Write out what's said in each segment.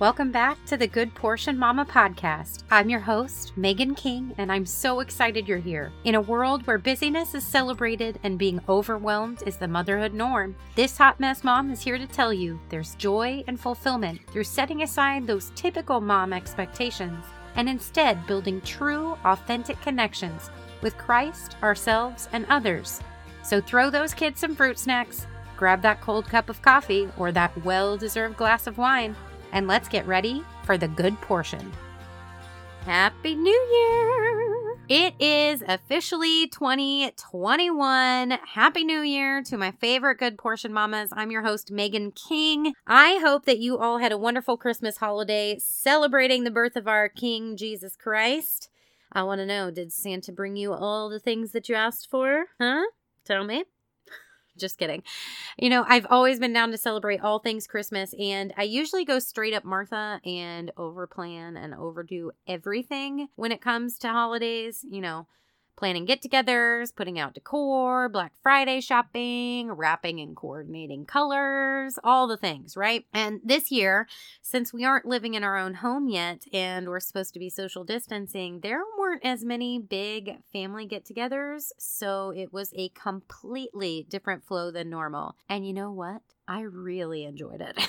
Welcome back to the Good Portion Mama podcast. I'm your host, Megan King, and I'm so excited you're here. In a world where busyness is celebrated and being overwhelmed is the motherhood norm, this hot mess mom is here to tell you there's joy and fulfillment through setting aside those typical mom expectations and instead building true, authentic connections with Christ, ourselves, and others. So throw those kids some fruit snacks, grab that cold cup of coffee or that well deserved glass of wine and let's get ready for the good portion. Happy New Year! It is officially 2021. Happy New Year to my favorite good portion mamas. I'm your host, Megan King. I hope that you all had a wonderful Christmas holiday celebrating the birth of our King Jesus Christ. I want to know did Santa bring you all the things that you asked for? Huh? Tell me. Just kidding. You know, I've always been down to celebrate all things Christmas, and I usually go straight up Martha and overplan and overdo everything when it comes to holidays. You know, planning get togethers, putting out decor, Black Friday shopping, wrapping and coordinating colors, all the things, right? And this year, since we aren't living in our own home yet and we're supposed to be social distancing, there weren't as many big family get togethers. So it was a completely different flow than normal. And you know what? I really enjoyed it.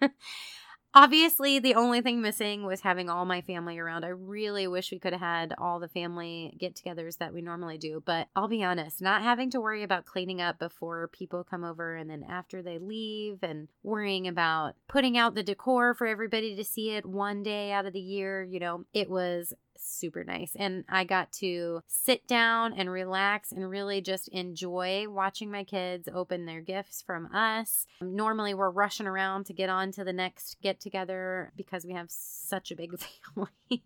Obviously, the only thing missing was having all my family around. I really wish we could have had all the family get togethers that we normally do. But I'll be honest, not having to worry about cleaning up before people come over and then after they leave and worrying about putting out the decor for everybody to see it one day out of the year, you know, it was super nice. And I got to sit down and relax and really just enjoy watching my kids open their gifts from us. Normally, we're rushing around to get on to the next get together because we have such a big family.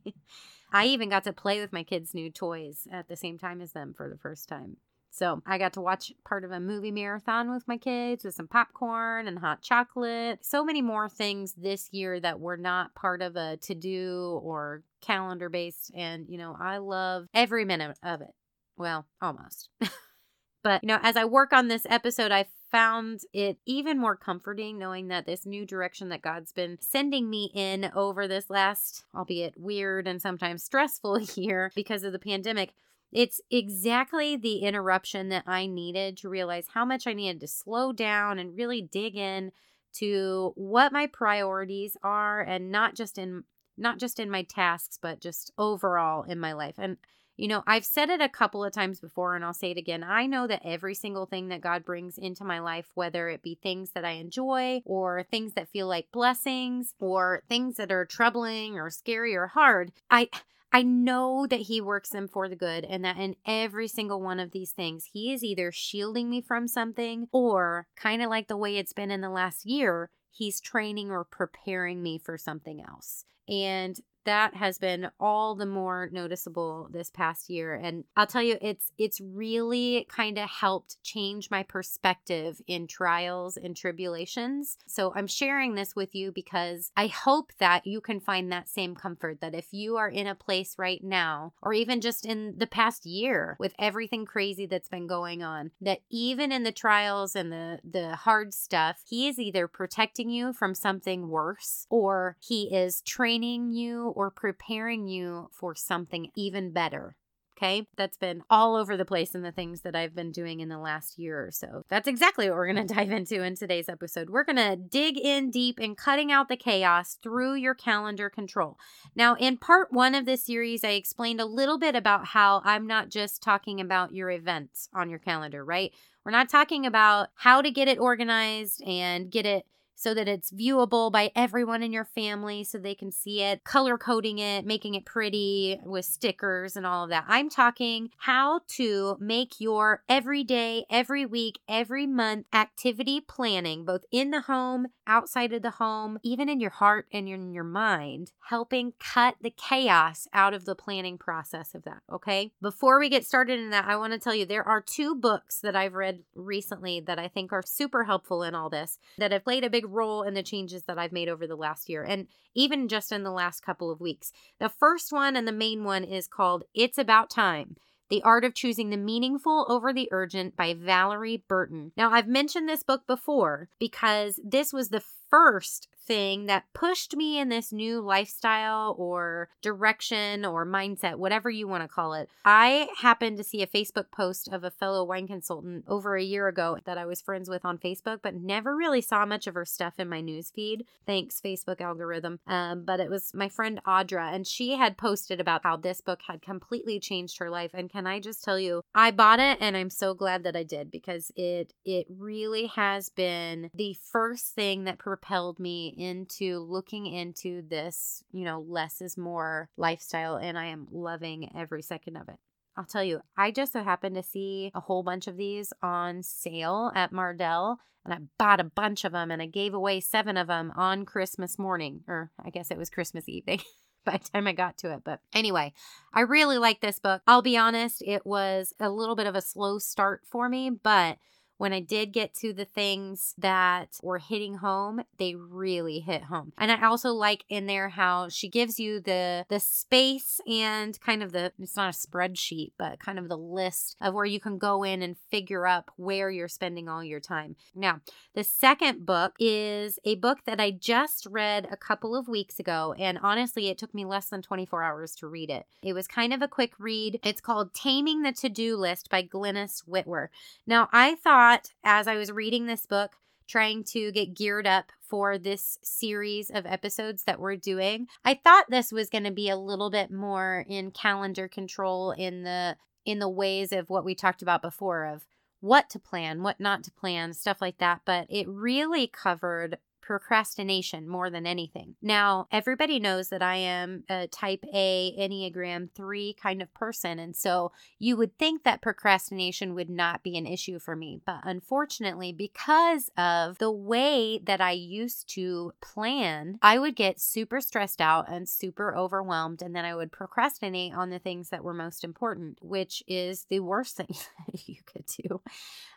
I even got to play with my kids' new toys at the same time as them for the first time. So I got to watch part of a movie marathon with my kids with some popcorn and hot chocolate. So many more things this year that were not part of a to do or calendar based. And, you know, I love every minute of it. Well, almost. but, you know, as I work on this episode, I found it even more comforting knowing that this new direction that God's been sending me in over this last, albeit weird and sometimes stressful year because of the pandemic it's exactly the interruption that I needed to realize how much I needed to slow down and really dig in to what my priorities are and not just in not just in my tasks but just overall in my life. And you know, I've said it a couple of times before and I'll say it again. I know that every single thing that God brings into my life, whether it be things that I enjoy or things that feel like blessings or things that are troubling or scary or hard, I I know that He works them for the good, and that in every single one of these things, He is either shielding me from something or kind of like the way it's been in the last year, He's training or preparing me for something else. And that has been all the more noticeable this past year and I'll tell you it's it's really kind of helped change my perspective in trials and tribulations. So I'm sharing this with you because I hope that you can find that same comfort that if you are in a place right now or even just in the past year with everything crazy that's been going on that even in the trials and the the hard stuff he is either protecting you from something worse or he is training you or preparing you for something even better. Okay, that's been all over the place in the things that I've been doing in the last year or so. That's exactly what we're going to dive into in today's episode. We're going to dig in deep and cutting out the chaos through your calendar control. Now, in part one of this series, I explained a little bit about how I'm not just talking about your events on your calendar, right? We're not talking about how to get it organized and get it so that it's viewable by everyone in your family so they can see it, color coding it, making it pretty with stickers and all of that. I'm talking how to make your everyday, every week, every month activity planning, both in the home, outside of the home, even in your heart and in your mind, helping cut the chaos out of the planning process of that. Okay. Before we get started in that, I want to tell you there are two books that I've read recently that I think are super helpful in all this that have played a big role in the changes that I've made over the last year and even just in the last couple of weeks. The first one and the main one is called It's About Time. The Art of Choosing the Meaningful Over the Urgent by Valorie Burton. Now, I've mentioned this book before because this was the first thing that pushed me in this new lifestyle or direction or mindset, whatever you want to call it. I happened to see a Facebook post of a fellow wine consultant over a year ago that I was friends with on Facebook, but never really saw much of her stuff in my newsfeed. Thanks, Facebook algorithm. Um, but it was my friend Audra, and she had posted about how this book had completely changed her life. And can I just tell you, I bought it and I'm so glad that I did because it it really has been the first thing that propelled me into looking into this, you know, less is more lifestyle, and I am loving every second of it. I'll tell you, I just so happened to see a whole bunch of these on sale at Mardel, and I bought a bunch of them and I gave away seven of them on Christmas morning, or I guess it was Christmas evening. by the time I got to it. But anyway, I really like this book. I'll be honest, it was a little bit of a slow start for me, but when I did get to the things that were hitting home, they really hit home. And I also like in there how she gives you the the space and kind of the it's not a spreadsheet, but kind of the list of where you can go in and figure up where you're spending all your time. Now, the second book is a book that I just read a couple of weeks ago and honestly, it took me less than 24 hours to read it. It was kind of a quick read. It's called Taming the To-Do List by Glynis Whitwer. Now, I thought thought as I was reading this book, trying to get geared up for this series of episodes that we're doing, I thought this was going to be a little bit more in calendar control in the in the ways of what we talked about before of what to plan, what not to plan, stuff like that, but it really covered procrastination more than anything. Now, everybody knows that I am a type A Enneagram 3 kind of person. And so you would think that procrastination would not be an issue for me. But unfortunately, because of the way that I used to plan, I would get super stressed out and super overwhelmed. And then I would procrastinate on the things that were most important, which is the worst thing you could do.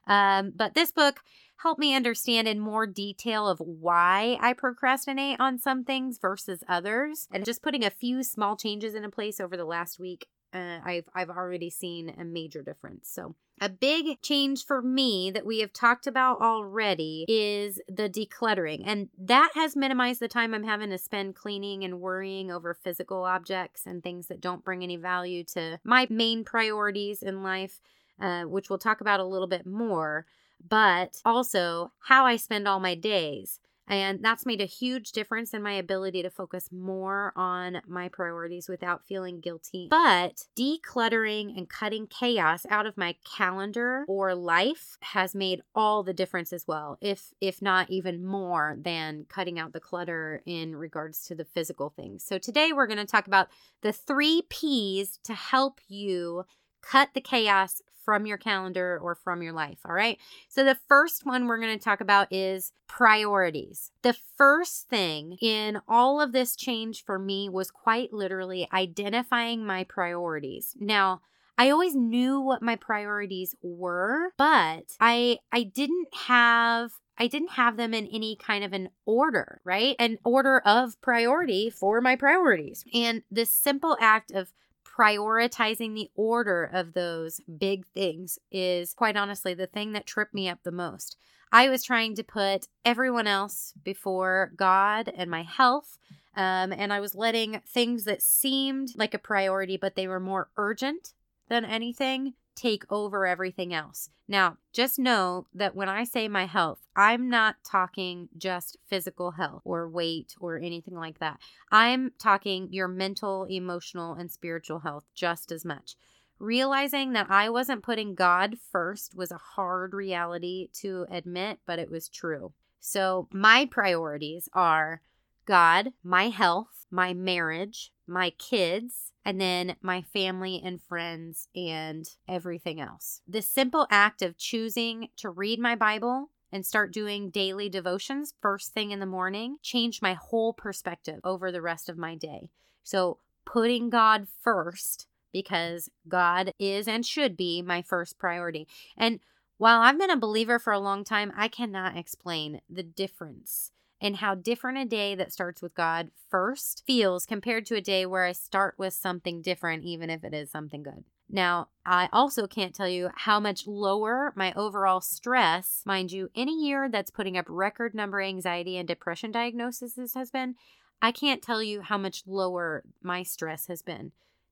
Um, but this book, helped me understand in more detail of why I procrastinate on some things versus others. And just putting a few small changes into place over the last week, uh, I've I've already seen a major difference. So a big change for me that we have talked about already is the decluttering. And that has minimized the time I'm having to spend cleaning and worrying over physical objects and things that don't bring any value to my main priorities in life, uh, which we'll talk about a little bit more but also how I spend all my days. And that's made a huge difference in my ability to focus more on my priorities without feeling guilty. But decluttering and cutting chaos out of my calendar or life has made all the difference as well, if if not even more than cutting out the clutter in regards to the physical things. So today we're going to talk about the 3 Ps to help you cut the chaos from your calendar or from your life. All right. So, the first one we're going to talk about is priorities. The first thing in all of this change for me was quite literally identifying my priorities. Now, I always knew what my priorities were, but I I didn't have I didn't have them in any kind of an order, right? An order of priority for my priorities. And this simple act of prioritizing the order of those big things is quite honestly the thing that tripped me up the most. I was trying to put everyone else before God and my health. Um, and I was letting things that seemed like a priority, but they were more urgent than anything, take over everything else. Now, just know that when I say my health, I'm not talking just physical health or weight or anything like that. I'm talking your mental, emotional, and spiritual health just as much. Realizing that I wasn't putting God first was a hard reality to admit, but it was true. So, my priorities are God, my health, my marriage, my kids, and then my family and friends and everything else. The simple act of choosing to read my Bible and start doing daily devotions first thing in the morning changed my whole perspective over the rest of my day. So, putting God first because God is and should be my first priority. And while I've been a believer for a long time, I cannot explain the difference and how different a day that starts with God first feels compared to a day where I start with something different, even if it is something good. Now, I also can't tell you how much lower my overall stress, mind you, any year that's putting up record number anxiety and depression diagnoses has been. I can't tell you how much lower my stress has been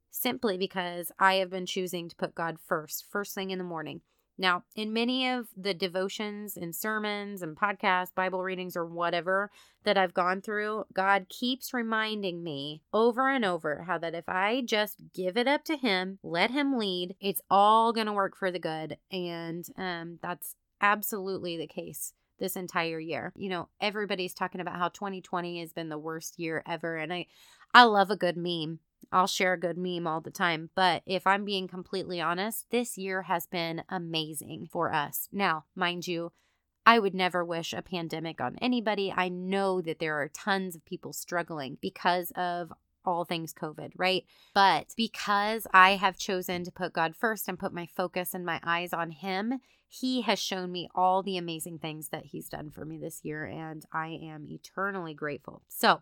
simply because I have been choosing to put God first, first thing in the morning. Now, in many of the devotions and sermons and podcasts, Bible readings, or whatever that I've gone through, God keeps reminding me over and over how that if I just give it up to Him, let Him lead, it's all going to work for the good. And um, that's absolutely the case this entire year. You know, everybody's talking about how 2020 has been the worst year ever. And I, I love a good meme. I'll share a good meme all the time. But if I'm being completely honest, this year has been amazing for us. Now, mind you, I would never wish a pandemic on anybody. I know that there are tons of people struggling because of all things COVID, right? But because I have chosen to put God first and put my focus and my eyes on Him, He has shown me all the amazing things that He's done for me this year, and I am eternally grateful. So,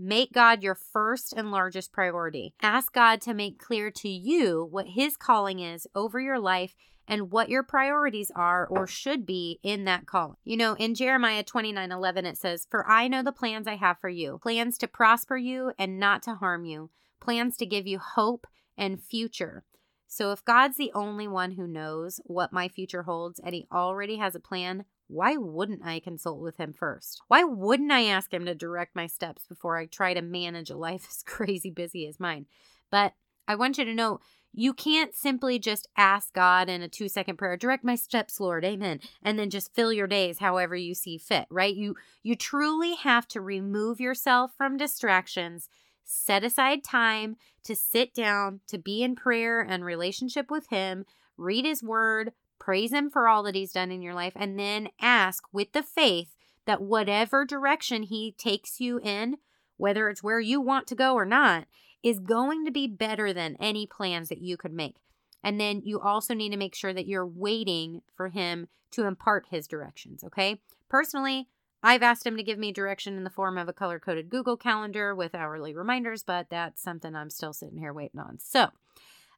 Make God your first and largest priority. Ask God to make clear to you what His calling is over your life and what your priorities are or should be in that calling. You know, in Jeremiah 29 11, it says, For I know the plans I have for you plans to prosper you and not to harm you, plans to give you hope and future. So if God's the only one who knows what my future holds and He already has a plan, why wouldn't I consult with him first? Why wouldn't I ask him to direct my steps before I try to manage a life as crazy busy as mine? But I want you to know you can't simply just ask God in a two second prayer, direct my steps, Lord, amen, and then just fill your days however you see fit, right? You you truly have to remove yourself from distractions, set aside time to sit down, to be in prayer and relationship with him, read his word, praise Him for all that He's done in your life, and then ask with the faith that whatever direction He takes you in, whether it's where you want to go or not, is going to be better than any plans that you could make. And then you also need to make sure that you're waiting for Him to impart His directions, okay? Personally, I've asked him to give me direction in the form of a color coded Google Calendar with hourly reminders, but that's something I'm still sitting here waiting on. So,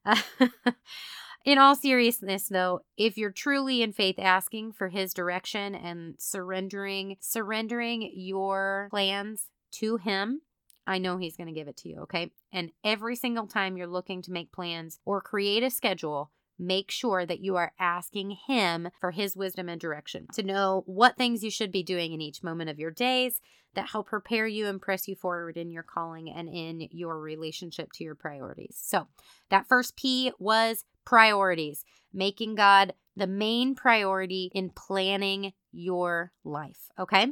uh, In all seriousness, though, if you're truly in faith asking for his direction and surrendering, surrendering your plans to him, I know he's going to give it to you, okay? And every single time you're looking to make plans or create a schedule, make sure that you are asking him for his wisdom and direction to know what things you should be doing in each moment of your days that help prepare you and press you forward in your calling and in your relationship to your priorities. So, that first P was priorities, making God the main priority in planning your life. Okay.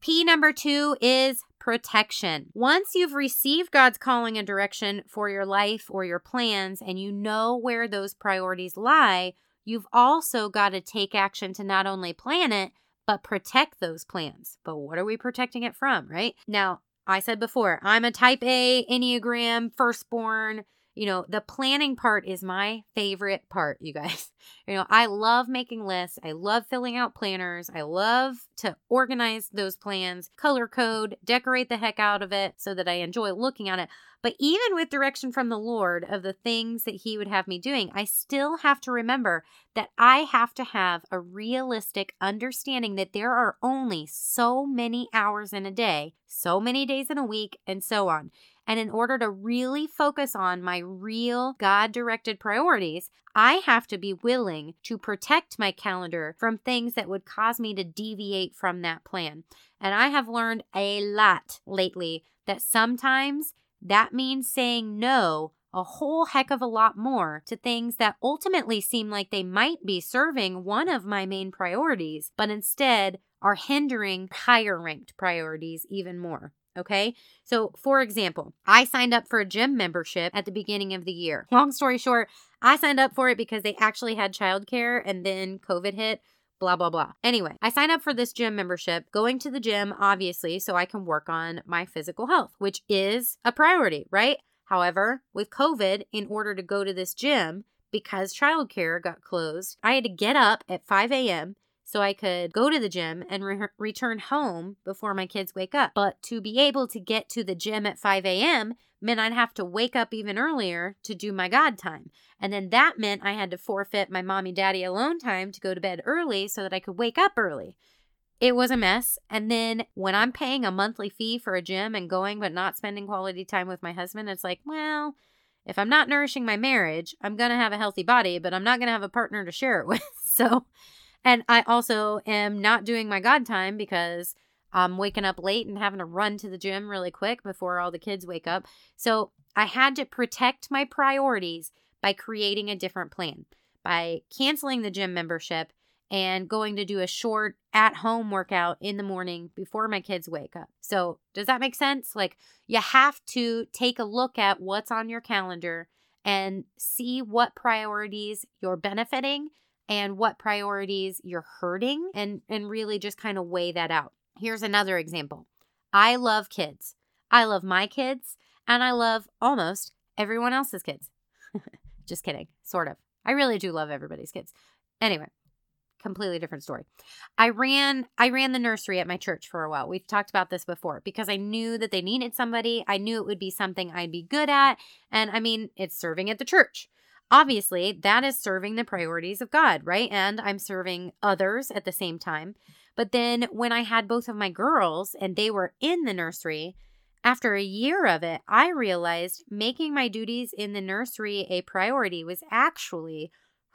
P number two is protection. Once you've received God's calling and direction for your life or your plans, and you know where those priorities lie, you've also got to take action to not only plan it, but protect those plans. But what are we protecting it from, right? Now, I said before, I'm a type A Enneagram firstborn you know, the planning part is my favorite part, you guys. You know, I love making lists. I love filling out planners. I love to organize those plans, color code, decorate the heck out of it so that I enjoy looking at it. But even with direction from the Lord of the things that He would have me doing, I still have to remember that I have to have a realistic understanding that there are only so many hours in a day, so many days in a week, and so on. And in order to really focus on my real God directed priorities, I have to be willing to protect my calendar from things that would cause me to deviate from that plan. And I have learned a lot lately that sometimes that means saying no a whole heck of a lot more to things that ultimately seem like they might be serving one of my main priorities, but instead are hindering higher ranked priorities even more. Okay. So, for example, I signed up for a gym membership at the beginning of the year. Long story short, I signed up for it because they actually had childcare and then COVID hit. Blah, blah, blah. Anyway, I signed up for this gym membership, going to the gym, obviously, so I can work on my physical health, which is a priority, right? However, with COVID, in order to go to this gym, because childcare got closed, I had to get up at 5 a.m., so I could go to the gym and re- return home before my kids wake up. But to be able to get to the gym at 5 a.m. meant I'd have to wake up even earlier to do my God time. And then that meant I had to forfeit my mommy daddy alone time to go to bed early so that I could wake up early. It was a mess. And then when I'm paying a monthly fee for a gym and going but not spending quality time with my husband, it's like, well, if I'm not nourishing my marriage, I'm going to have a healthy body, but I'm not going to have a partner to share it with. So, and I also am not doing my God time because I'm waking up late and having to run to the gym really quick before all the kids wake up. So, I had to protect my priorities by creating a different plan, by canceling the gym membership and going to do a short at home workout in the morning before my kids wake up. So, does that make sense? Like, you have to take a look at what's on your calendar and see what priorities you're benefiting and what priorities you're hurting and and really just kind of weigh that out. Here's another example. I love kids. I love my kids and I love almost everyone else's kids. just kidding, sort of. I really do love everybody's kids. Anyway, completely different story. I ran I ran the nursery at my church for a while. We've talked about this before because I knew that they needed somebody. I knew it would be something I'd be good at, and I mean, it's serving at the church. Obviously, that is serving the priorities of God, right? And I'm serving others at the same time. But then when I had both of my girls and they were in the nursery, after a year of it, I realized making my duties in the nursery a priority was actually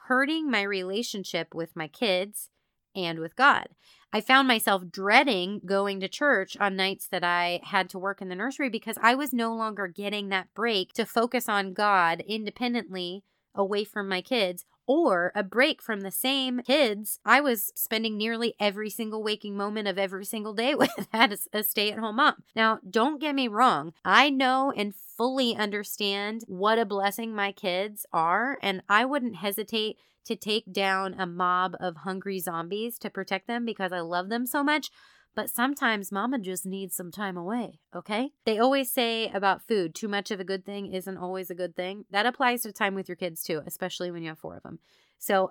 hurting my relationship with my kids and with God. I found myself dreading going to church on nights that I had to work in the nursery because I was no longer getting that break to focus on God independently away from my kids or a break from the same kids I was spending nearly every single waking moment of every single day with as a stay at home mom. Now, don't get me wrong, I know and fully understand what a blessing my kids are, and I wouldn't hesitate to take down a mob of hungry zombies to protect them because I love them so much. But sometimes mama just needs some time away, okay? They always say about food, too much of a good thing isn't always a good thing. That applies to time with your kids too, especially when you have four of them. So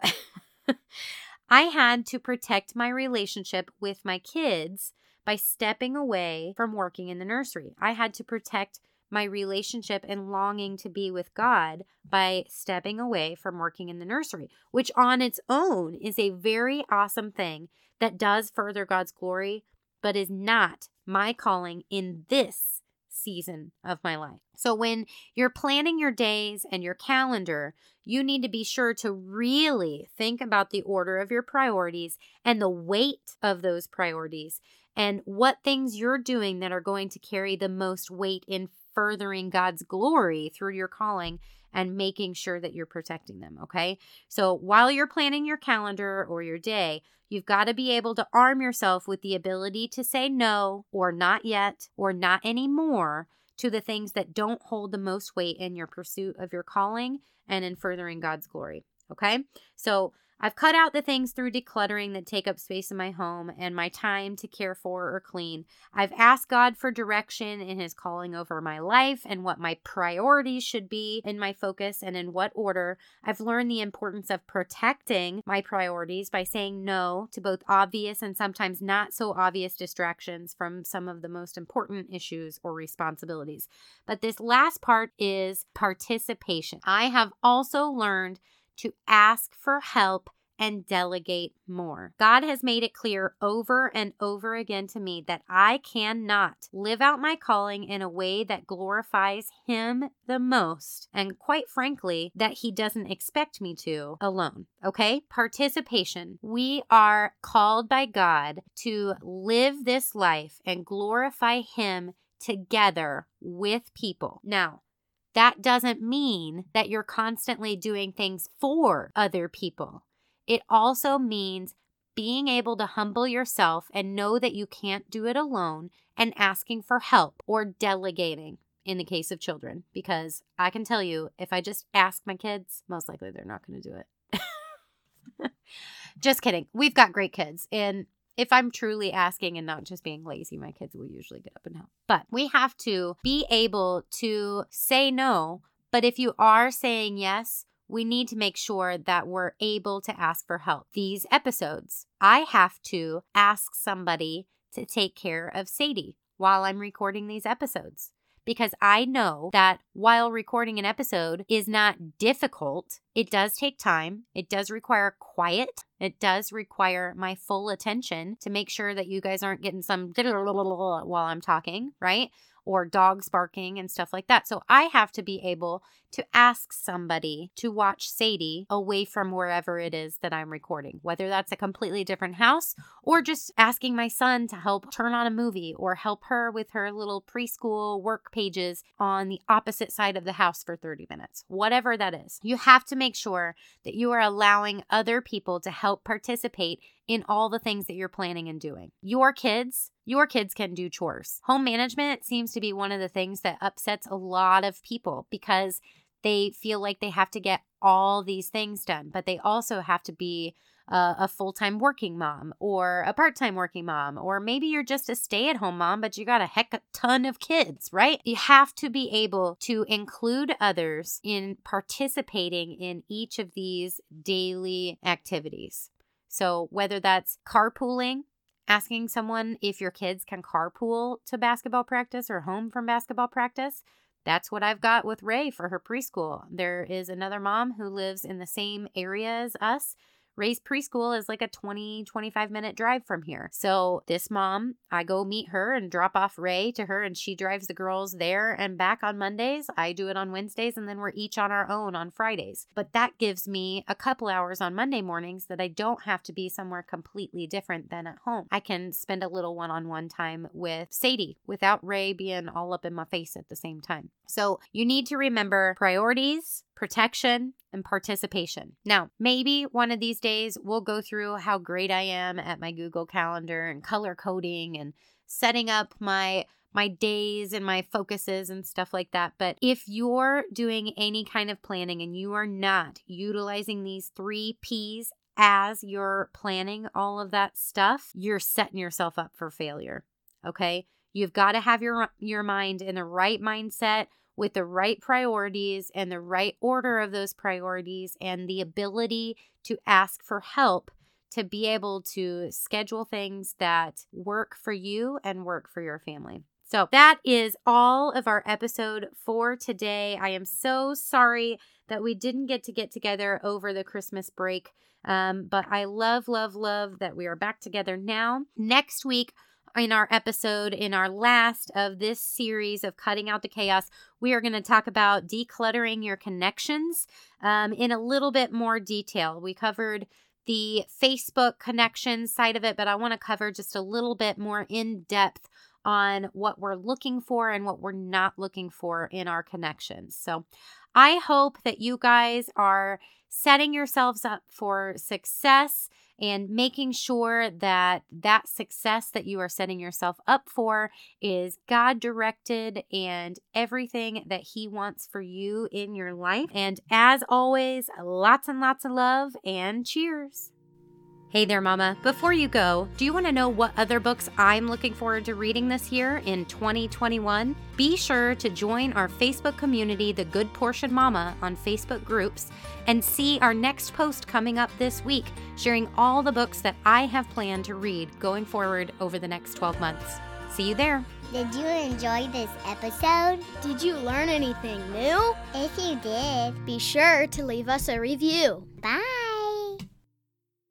I had to protect my relationship with my kids by stepping away from working in the nursery. I had to protect my relationship and longing to be with God by stepping away from working in the nursery, which on its own is a very awesome thing that does further God's glory, but is not my calling in this season of my life. So, when you're planning your days and your calendar, you need to be sure to really think about the order of your priorities and the weight of those priorities and what things you're doing that are going to carry the most weight in furthering God's glory through your calling and making sure that you're protecting them. Okay. So while you're planning your calendar or your day, you've got to be able to arm yourself with the ability to say no or not yet or not anymore to the things that don't hold the most weight in your pursuit of your calling and in furthering God's glory. Okay. So I've cut out the things through decluttering that take up space in my home and my time to care for or clean. I've asked God for direction in His calling over my life and what my priorities should be in my focus and in what order. I've learned the importance of protecting my priorities by saying no to both obvious and sometimes not so obvious distractions from some of the most important issues or responsibilities. But this last part is participation. I have also learned to ask for help and delegate more. God has made it clear over and over again to me that I cannot live out my calling in a way that glorifies Him the most, and quite frankly, that He doesn't expect me to alone. Okay? Participation. We are called by God to live this life and glorify Him together with people. Now, that doesn't mean that you're constantly doing things for other people. It also means being able to humble yourself and know that you can't do it alone and asking for help or delegating in the case of children. Because I can tell you, if I just ask my kids, most likely they're not going to do it. just kidding. We've got great kids. And if I'm truly asking and not just being lazy, my kids will usually get up and help. But we have to be able to say no. But if you are saying yes, we need to make sure that we're able to ask for help. These episodes, I have to ask somebody to take care of Sadie while I'm recording these episodes because I know that while recording an episode is not difficult, it does take time. It does require quiet. It does require my full attention to make sure that you guys aren't getting some while I'm talking, right? or dogs barking and stuff like that. So I have to be able to ask somebody to watch Sadie away from wherever it is that I'm recording, whether that's a completely different house or just asking my son to help turn on a movie or help her with her little preschool work pages on the opposite side of the house for 30 minutes, whatever that is. You have to make sure that you are allowing other people to help participate in all the things that you're planning and doing. Your kids, your kids can do chores. Home management seems to be one of the things that upsets a lot of people because they feel like they have to get all these things done, but they also have to be Uh, a, a full time working mom or a part time working mom, or maybe you're just a stay at home mom, but you got a heck of a ton of kids, right? You have to be able to include others in participating in each of these daily activities. So, whether that's carpooling, asking someone if your kids can carpool to basketball practice or home from basketball practice, that's what I've got with Ray for her preschool. There is another mom who lives in the same area as us Ray's preschool is like a 20, 25 minute drive from here. So this mom, I go meet her and drop off Ray to her, and she drives the girls there and back on Mondays. I do it on Wednesdays, and then we're each on our own on Fridays. But that gives me a couple hours on Monday mornings that I don't have to be somewhere completely different than at home. I can spend a little one on one time with Sadie without Ray being all up in my face at the same time. So you need to remember priorities, protection, and participation. Now, maybe one of these days we'll go through how great I am at my Google Calendar and color coding and setting up my my days and my focuses and stuff like that. But if you're doing any kind of planning and you are not utilizing these 3 Ps as you're planning all of that stuff, you're setting yourself up for failure. Okay? You've got to have your your mind in the right mindset with the right priorities and the right order of those priorities and the ability to ask for help to be able to schedule things that work for you and work for your family. So that is all of our episode for today. I am so sorry that we didn't get to get together over the Christmas break. Um, but I love, love, love that we are back together now. Next week, in our episode, in our last of this series of Cutting Out the Chaos, we are going to talk about decluttering your connections um, in a little bit more detail. We covered the Facebook connection side of it, but I want to cover just a little bit more in depth on what we're looking for and what we're not looking for in our connections. So I hope that you guys are setting yourselves up for success and making sure that that success that you are setting yourself up for is God directed and everything that He wants for you in your life. And as always, lots and lots of love and cheers. Hey there, Mama. Before you go, do you want to know what other books I'm looking forward to reading this year in 2021? Be sure to join our Facebook community, The Good Portion Mama, on Facebook groups and see our next post coming up this week, sharing all the books that I have planned to read going forward over the next 12 months. See you there. Did you enjoy this episode? Did you learn anything new? If you did, be sure to leave us a review. Bye.